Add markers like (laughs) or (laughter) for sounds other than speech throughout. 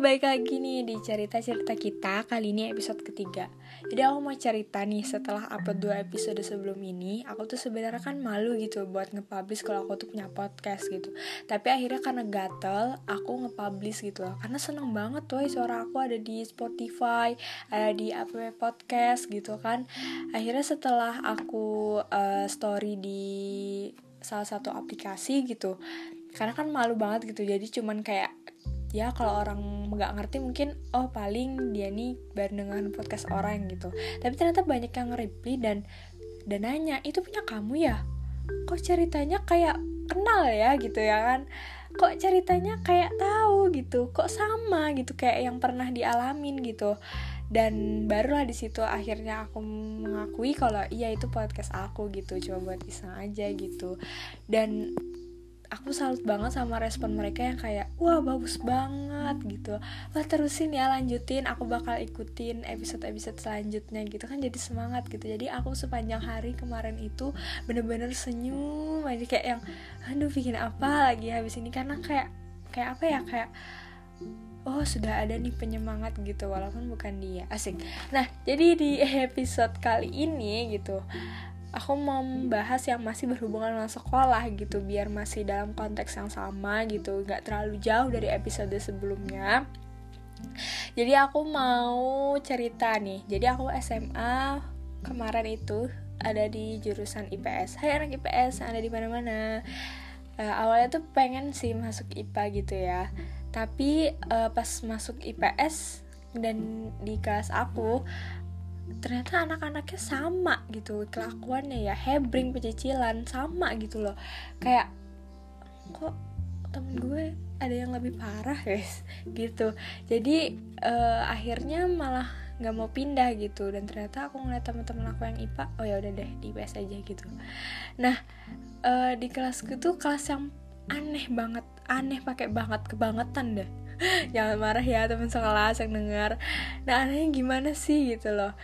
balik lagi nih di cerita-cerita kita Kali ini episode ketiga. Jadi aku mau cerita nih setelah upload dua episode sebelum ini Aku tuh sebenarnya kan malu gitu buat nge-publish kalau aku tuh punya podcast gitu. Tapi akhirnya karena gatel aku nge-publish gitu loh. Karena seneng banget tuh suara aku ada di Spotify Ada di Apple Podcast gitu kan. Akhirnya setelah aku uh, story di salah satu aplikasi gitu karena kan malu banget gitu. Jadi cuman kayak ya kalau orang nggak ngerti mungkin oh paling dia nih baru dengan podcast orang gitu. Tapi ternyata banyak yang nge-reply dan dan nanya itu punya kamu ya? Kok ceritanya kayak kenal ya? gitu ya kan. Kok ceritanya kayak tahu gitu? Kok sama gitu kayak yang pernah dialamin gitu? Dan barulah di situ akhirnya aku mengakui kalau iya itu podcast aku gitu coba buat iseng aja gitu. Dan aku salut banget sama respon mereka yang kayak wah bagus banget gitu. Wah terusin ya lanjutin aku bakal ikutin episode-episode selanjutnya gitu kan jadi semangat gitu. Jadi aku sepanjang hari kemarin itu bener-bener senyum aja kayak yang aduh bikin apa lagi habis ini? Karena kayak kayak apa ya kayak oh sudah ada nih penyemangat gitu walaupun bukan dia. Asik. Nah jadi di episode kali ini gitu aku mau membahas yang masih berhubungan dengan sekolah gitu biar masih dalam konteks yang sama gitu nggak terlalu jauh dari episode sebelumnya. Jadi aku mau cerita nih jadi aku SMA kemarin itu ada di jurusan IPS Hai anak IPS ada di mana-mana? Uh, awalnya tuh pengen sih masuk IPA gitu ya. Tapi uh, pas masuk IPS dan di kelas aku ternyata anak-anaknya sama gitu kelakuannya ya hebring pecicilan sama gitu loh. Kayak kok temen gue ada yang lebih parah guys (laughs) gitu. Jadi uh, akhirnya malah nggak mau pindah gitu. Dan ternyata aku ngeliat teman-teman aku yang IPA oh ya udah deh di IPS aja gitu. Nah uh, di kelasku tuh kelas yang aneh banget aneh pakai banget kebangetan deh (laughs) jangan marah ya teman sekelas yang dengar nah anehnya gimana sih gitu loh.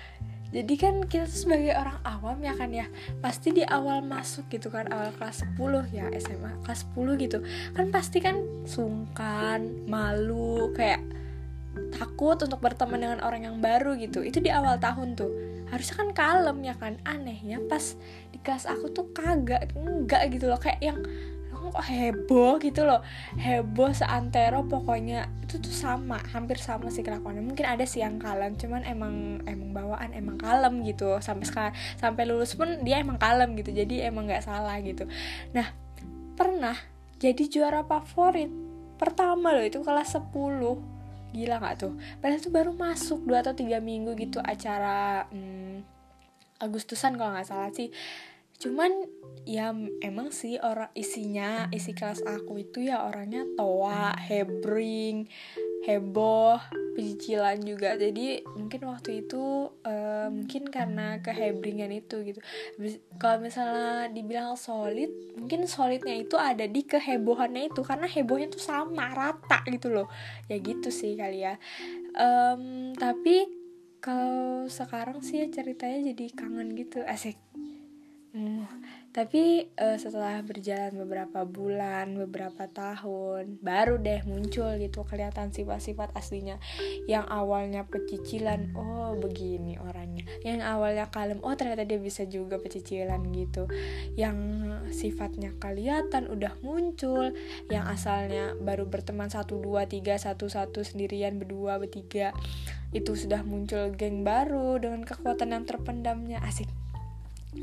Jadi kan kita tuh sebagai orang awam ya kan ya pasti di awal masuk gitu kan awal kelas 10 ya SMA kelas 10 gitu. Kan pasti kan sungkan malu kayak takut untuk berteman dengan orang yang baru gitu. Itu di awal tahun tuh. Harusnya kan kalem ya kan anehnya pas di kelas aku tuh kagak enggak gitu loh. Kayak yang kok heboh gitu loh. Heboh seantero pokoknya. Itu tuh sama hampir sama sih kelakuannya. Mungkin ada sih yang kalem cuman emang emang bawaan emang kalem gitu. Sampai sekarang sampai lulus pun dia emang kalem gitu jadi emang nggak salah gitu. Nah pernah jadi juara favorit pertama loh itu kelas 10 gila nggak tuh? Padahal tuh baru masuk dua atau tiga minggu gitu acara hmm, Agustusan kalau nggak salah sih cuman ya emang sih orang isinya isi kelas aku itu ya orangnya toa hebring heboh pecicilan juga. Jadi mungkin waktu itu uh, mungkin karena kehebringan itu gitu. Kalau misalnya dibilang solid mungkin solidnya itu ada di kehebohannya itu. Karena hebohnya tuh sama rata gitu loh. Ya gitu sih kali ya. Um, tapi kalau sekarang sih ceritanya jadi kangen gitu. Asik Hmm, tapi uh, setelah berjalan beberapa bulan, beberapa tahun, baru deh muncul gitu kelihatan sifat-sifat aslinya. Yang awalnya pecicilan, oh begini orangnya. Yang awalnya kalem, oh ternyata dia bisa juga pecicilan gitu. Yang sifatnya kelihatan udah muncul, yang asalnya baru berteman satu dua tiga satu satu sendirian berdua bertiga itu sudah muncul geng baru dengan kekuatan yang terpendamnya asik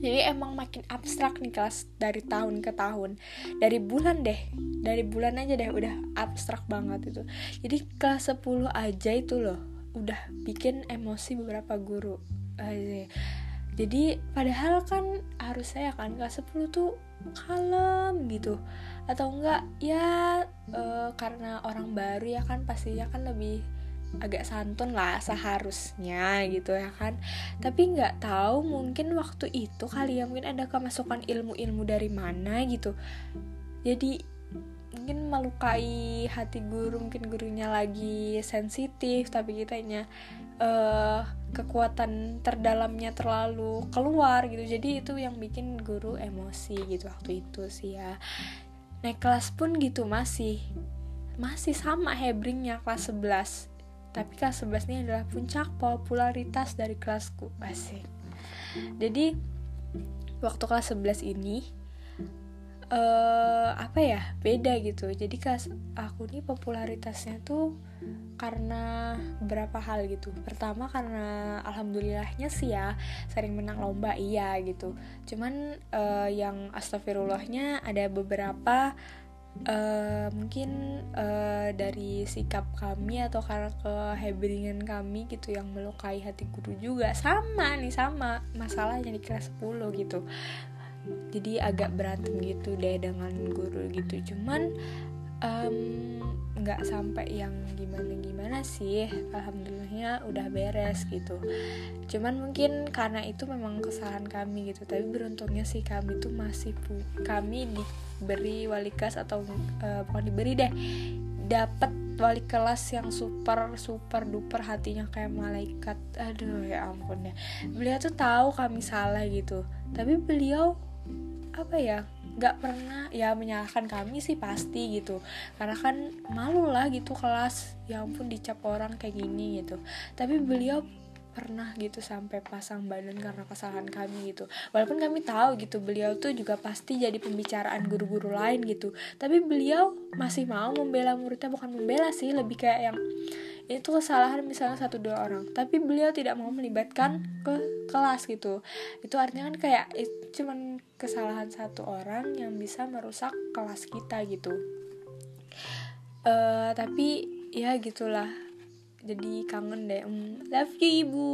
jadi emang makin abstrak nih kelas dari tahun ke tahun. Dari bulan deh dari bulan aja deh udah abstrak banget itu. Jadi kelas 10 aja itu loh udah bikin emosi beberapa guru. Jadi padahal kan harus saya kan kelas 10 tuh kalem gitu. Atau enggak ya uh, karena orang baru ya kan pastinya kan lebih agak santun lah seharusnya gitu ya kan. Tapi nggak tahu mungkin waktu itu kali ya mungkin ada kemasukan ilmu-ilmu dari mana gitu. Jadi mungkin melukai hati guru mungkin gurunya lagi sensitif tapi kitanya uh, kekuatan terdalamnya terlalu keluar gitu. Jadi itu yang bikin guru emosi gitu waktu itu sih ya. Naik kelas pun gitu masih masih sama hebringnya kelas 11 tapi kelas 11 ini adalah puncak popularitas dari kelasku. Asik. Jadi waktu kelas 11 ini uh, apa ya beda gitu. Jadi kelas aku nih popularitasnya tuh karena beberapa hal gitu. Pertama karena alhamdulillahnya sih ya sering menang lomba iya gitu. Cuman uh, yang astagfirullahnya ada beberapa uh, mungkin uh, dari sikap kami atau karena kehebringan kami gitu yang melukai hati guru juga sama nih sama masalahnya di kelas 10 gitu. Jadi agak berantem gitu deh dengan guru gitu. Cuman nggak um, sampai yang gimana gimana sih alhamdulillahnya udah beres gitu. Cuman mungkin karena itu memang kesalahan kami gitu tapi beruntungnya sih kami tuh masih kami diberi wali kelas atau uh, bukan diberi deh dapat wali kelas yang super super duper hatinya kayak malaikat. Aduh ya ampun ya. Beliau tuh tahu kami salah gitu tapi beliau apa ya nggak pernah ya menyalahkan kami sih pasti gitu. Karena kan malu lah gitu kelas ya ampun dicap orang kayak gini gitu. Tapi beliau pernah gitu sampai pasang badan karena kesalahan kami gitu. Walaupun kami tahu gitu beliau tuh juga pasti jadi pembicaraan guru-guru lain gitu. Tapi beliau masih mau membela muridnya bukan membela sih lebih kayak yang itu kesalahan misalnya satu dua orang. Tapi beliau tidak mau melibatkan ke kelas gitu. Itu artinya kan kayak cuman kesalahan satu orang yang bisa merusak kelas kita gitu. Uh, tapi ya gitulah. Jadi kangen deh. Um, love you ibu.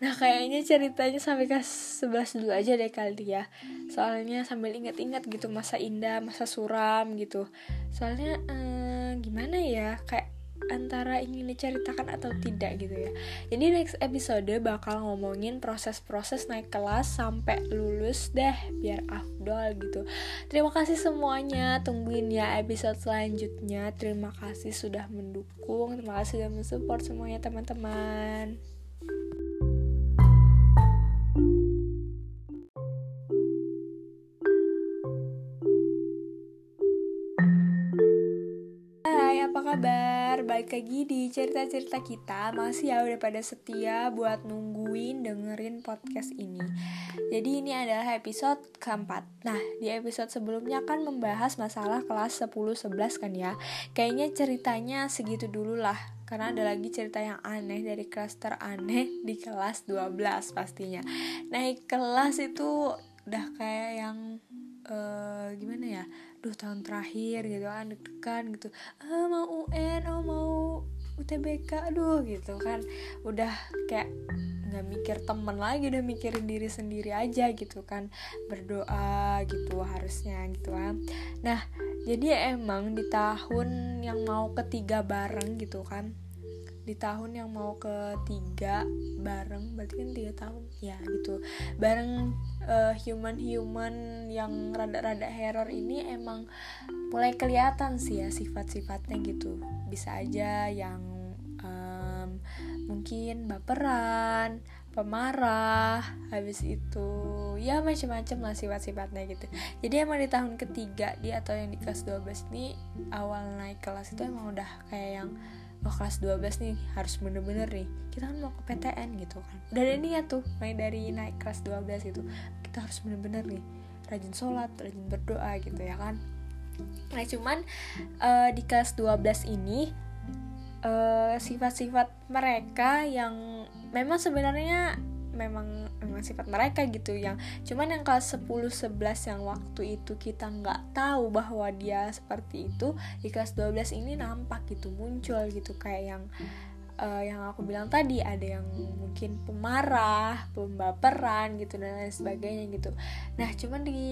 Nah kayaknya ceritanya sampai ke 11 dulu aja deh kali ya. Soalnya sambil ingat-ingat gitu masa indah masa suram gitu. Soalnya uh, gimana ya? Kayak antara ingin diceritakan atau tidak gitu ya. Jadi next episode bakal ngomongin proses-proses naik kelas sampai lulus deh biar afdol gitu. Terima kasih semuanya. Tungguin ya episode selanjutnya. Terima kasih sudah mendukung. Terima kasih sudah mensupport semuanya teman-teman lagi di cerita-cerita kita Masih ya udah pada setia buat nungguin dengerin podcast ini. Jadi ini adalah episode keempat. Nah di episode sebelumnya kan membahas masalah kelas 10-11 kan ya. Kayaknya ceritanya segitu dulu lah karena ada lagi cerita yang aneh dari kelas teraneh di kelas 12 pastinya. Naik kelas itu udah kayak yang uh, gimana ya duh tahun terakhir gitu kan deg-degan gitu. Ah mau UN oh mau UTBK aduh gitu kan. Udah kayak nggak mikir temen lagi udah mikirin diri sendiri aja gitu kan. Berdoa gitu harusnya gitu kan. Nah jadi emang di tahun yang mau ketiga bareng gitu kan di tahun yang mau ketiga bareng berarti kan tiga tahun. Ya gitu. Bareng uh, human human yang rada-rada horror ini emang mulai kelihatan sih ya sifat-sifatnya gitu. Bisa aja yang um, mungkin baperan pemarah habis itu ya macam-macam lah sifat-sifatnya gitu. Jadi emang di tahun ketiga dia atau yang di kelas 12 nih awal naik kelas itu emang udah kayak yang oh kelas 12 nih harus bener-bener nih. Kita kan mau ke PTN gitu kan. Udah ada niat tuh main dari naik kelas 12 itu kita harus bener-bener nih rajin sholat rajin berdoa gitu ya kan. Nah cuman uh, di kelas 12 ini uh, sifat-sifat mereka yang memang sebenarnya memang memang sifat mereka gitu yang cuman yang kelas 10 11 yang waktu itu kita nggak tahu bahwa dia seperti itu di kelas 12 ini nampak gitu muncul gitu kayak yang uh, yang aku bilang tadi ada yang mungkin pemarah, pembaperan gitu dan lain sebagainya gitu. Nah, cuman di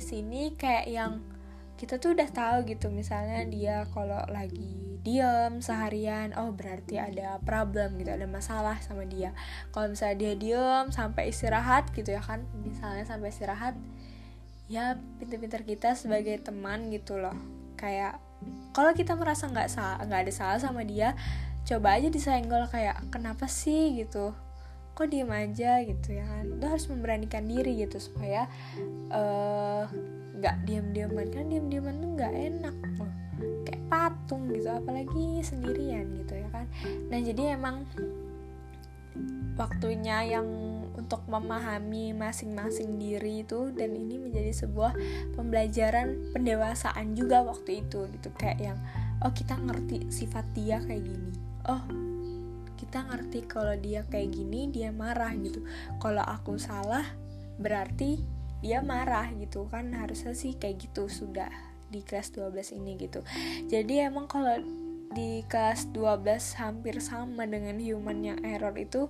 sini kayak yang kita tuh udah tahu gitu misalnya dia kalau lagi diem seharian oh berarti ada problem gitu ada masalah sama dia. Kalau misalnya dia diem sampai istirahat gitu ya kan misalnya sampai istirahat ya pinter-pinter kita sebagai teman gitu loh. Kayak kalau kita merasa nggak salah nggak ada salah sama dia coba aja disenggol kayak kenapa sih? gitu. Kok diem aja? gitu ya kan. Lo harus memberanikan diri gitu supaya uh, nggak diam-diaman kan diam-diaman tuh nggak enak. Loh kayak patung gitu apalagi sendirian gitu ya kan. Nah jadi emang waktunya yang untuk memahami masing-masing diri itu dan ini menjadi sebuah pembelajaran pendewasaan juga waktu itu gitu. Kayak yang oh kita ngerti sifat dia kayak gini. Oh kita ngerti kalau dia kayak gini dia marah gitu. Kalau aku salah berarti dia marah gitu kan harusnya sih kayak gitu sudah di kelas 12 ini gitu. Jadi emang kalau di kelas 12 hampir sama dengan human yang error itu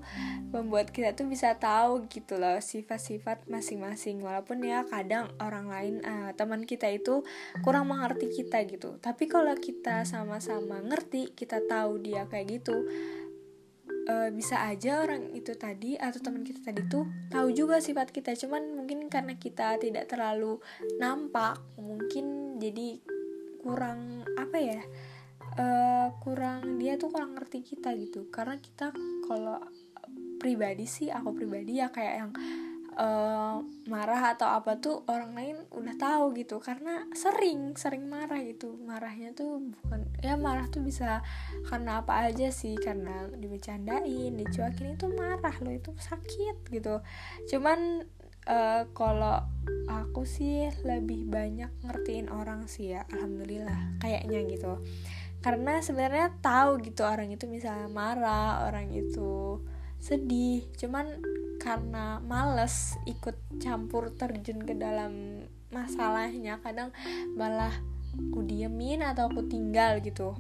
membuat kita tuh bisa tahu gitu loh sifat-sifat masing-masing. Walaupun ya kadang orang lain uh, teman kita itu kurang mengerti kita gitu. Tapi kalau kita sama-sama ngerti kita tahu dia kayak gitu uh, bisa aja orang itu tadi atau teman kita tadi tuh tahu juga sifat kita. Cuman mungkin karena kita tidak terlalu nampak mungkin jadi kurang apa ya uh, kurang dia tuh kurang ngerti kita gitu. Karena kita kalau pribadi sih aku pribadi ya kayak yang uh, marah atau apa tuh orang lain udah tahu gitu. Karena sering sering marah gitu. Marahnya tuh bukan ya marah tuh bisa karena apa aja sih? Karena dibecandain dicuekin itu marah loh itu sakit gitu. Cuman uh, kalau aku sih lebih banyak ngertiin orang sih ya alhamdulillah kayaknya gitu. Karena sebenarnya tahu gitu orang itu misalnya marah orang itu sedih. Cuman karena males ikut campur terjun ke dalam masalahnya kadang malah aku diemin atau aku tinggal gitu.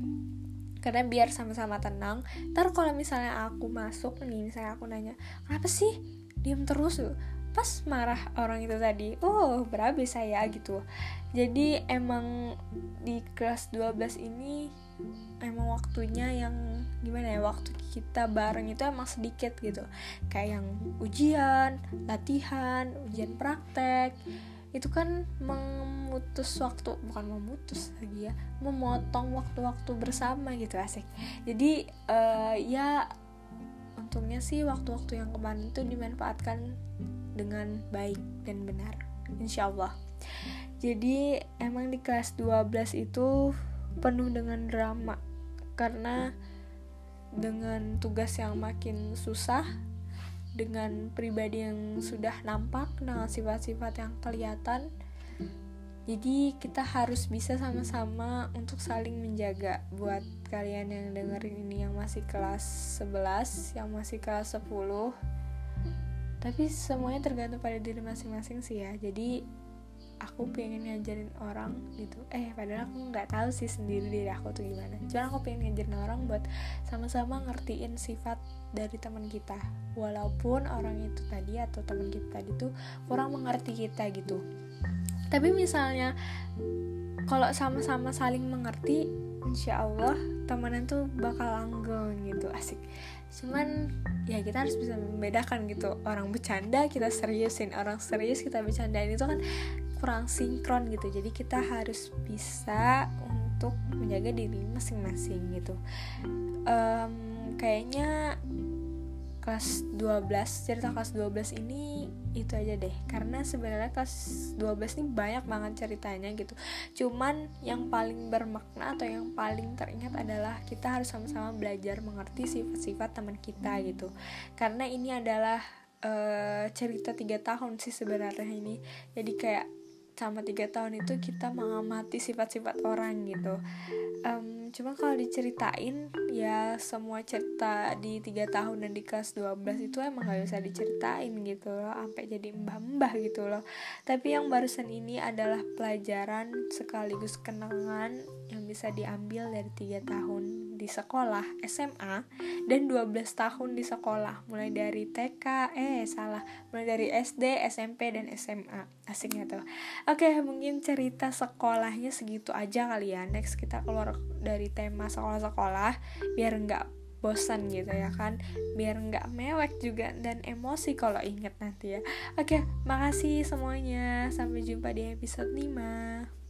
Karena biar sama-sama tenang ntar kalau misalnya aku masuk nih misalnya aku nanya kenapa sih diem terus pas marah orang itu tadi oh berabe saya gitu. Jadi emang di kelas 12 ini emang waktunya yang gimana ya waktu kita bareng itu emang sedikit gitu. Kayak yang ujian latihan ujian praktek. Itu kan memutus waktu bukan memutus lagi ya memotong waktu-waktu bersama gitu asik. Jadi uh, ya untungnya sih waktu-waktu yang kemarin itu dimanfaatkan dengan baik dan benar insya Allah jadi emang di kelas 12 itu penuh dengan drama karena dengan tugas yang makin susah dengan pribadi yang sudah nampak dengan sifat-sifat yang kelihatan jadi kita harus bisa sama-sama untuk saling menjaga. Buat kalian yang dengerin ini yang masih kelas 11 yang masih kelas 10 tapi semuanya tergantung pada diri masing-masing sih ya. Jadi aku pengen ngajarin orang gitu. Eh padahal aku nggak tahu sih sendiri diri aku tuh gimana. Cuman aku pengen ngajarin orang buat sama-sama ngertiin sifat dari teman kita. Walaupun orang itu tadi atau teman kita tadi tuh kurang mengerti kita gitu. Tapi misalnya kalau sama-sama saling mengerti insya Allah temenan tuh bakal langgeng gitu asik cuman ya kita harus bisa membedakan gitu. Orang bercanda kita seriusin. Orang serius kita bercandain. Itu kan kurang sinkron gitu. Jadi kita harus bisa untuk menjaga diri masing-masing gitu. Um, kayaknya kelas 12 cerita kelas 12 ini itu aja deh. Karena sebenarnya kelas 12 ini banyak banget ceritanya gitu. Cuman yang paling bermakna atau yang paling teringat adalah kita harus sama-sama belajar mengerti sifat-sifat teman kita gitu. Karena ini adalah uh, cerita tiga tahun sih sebenarnya ini. Jadi kayak sama tiga tahun itu kita mengamati sifat-sifat orang gitu. Um, cuma kalau diceritain ya semua cerita di tiga tahun dan di kelas 12 itu emang gak bisa diceritain gitu loh sampai jadi mbah-mbah gitu loh. Tapi yang barusan ini adalah pelajaran sekaligus kenangan yang bisa diambil dari tiga tahun di sekolah SMA dan 12 tahun di sekolah. Mulai dari TK eh salah. Mulai dari SD SMP dan SMA asiknya tuh? Oke mungkin cerita sekolahnya segitu aja kali ya. Next kita keluar dari tema sekolah-sekolah biar nggak bosan gitu ya kan? Biar nggak mewek juga dan emosi kalau inget nanti ya. Oke makasih semuanya. Sampai jumpa di episode 5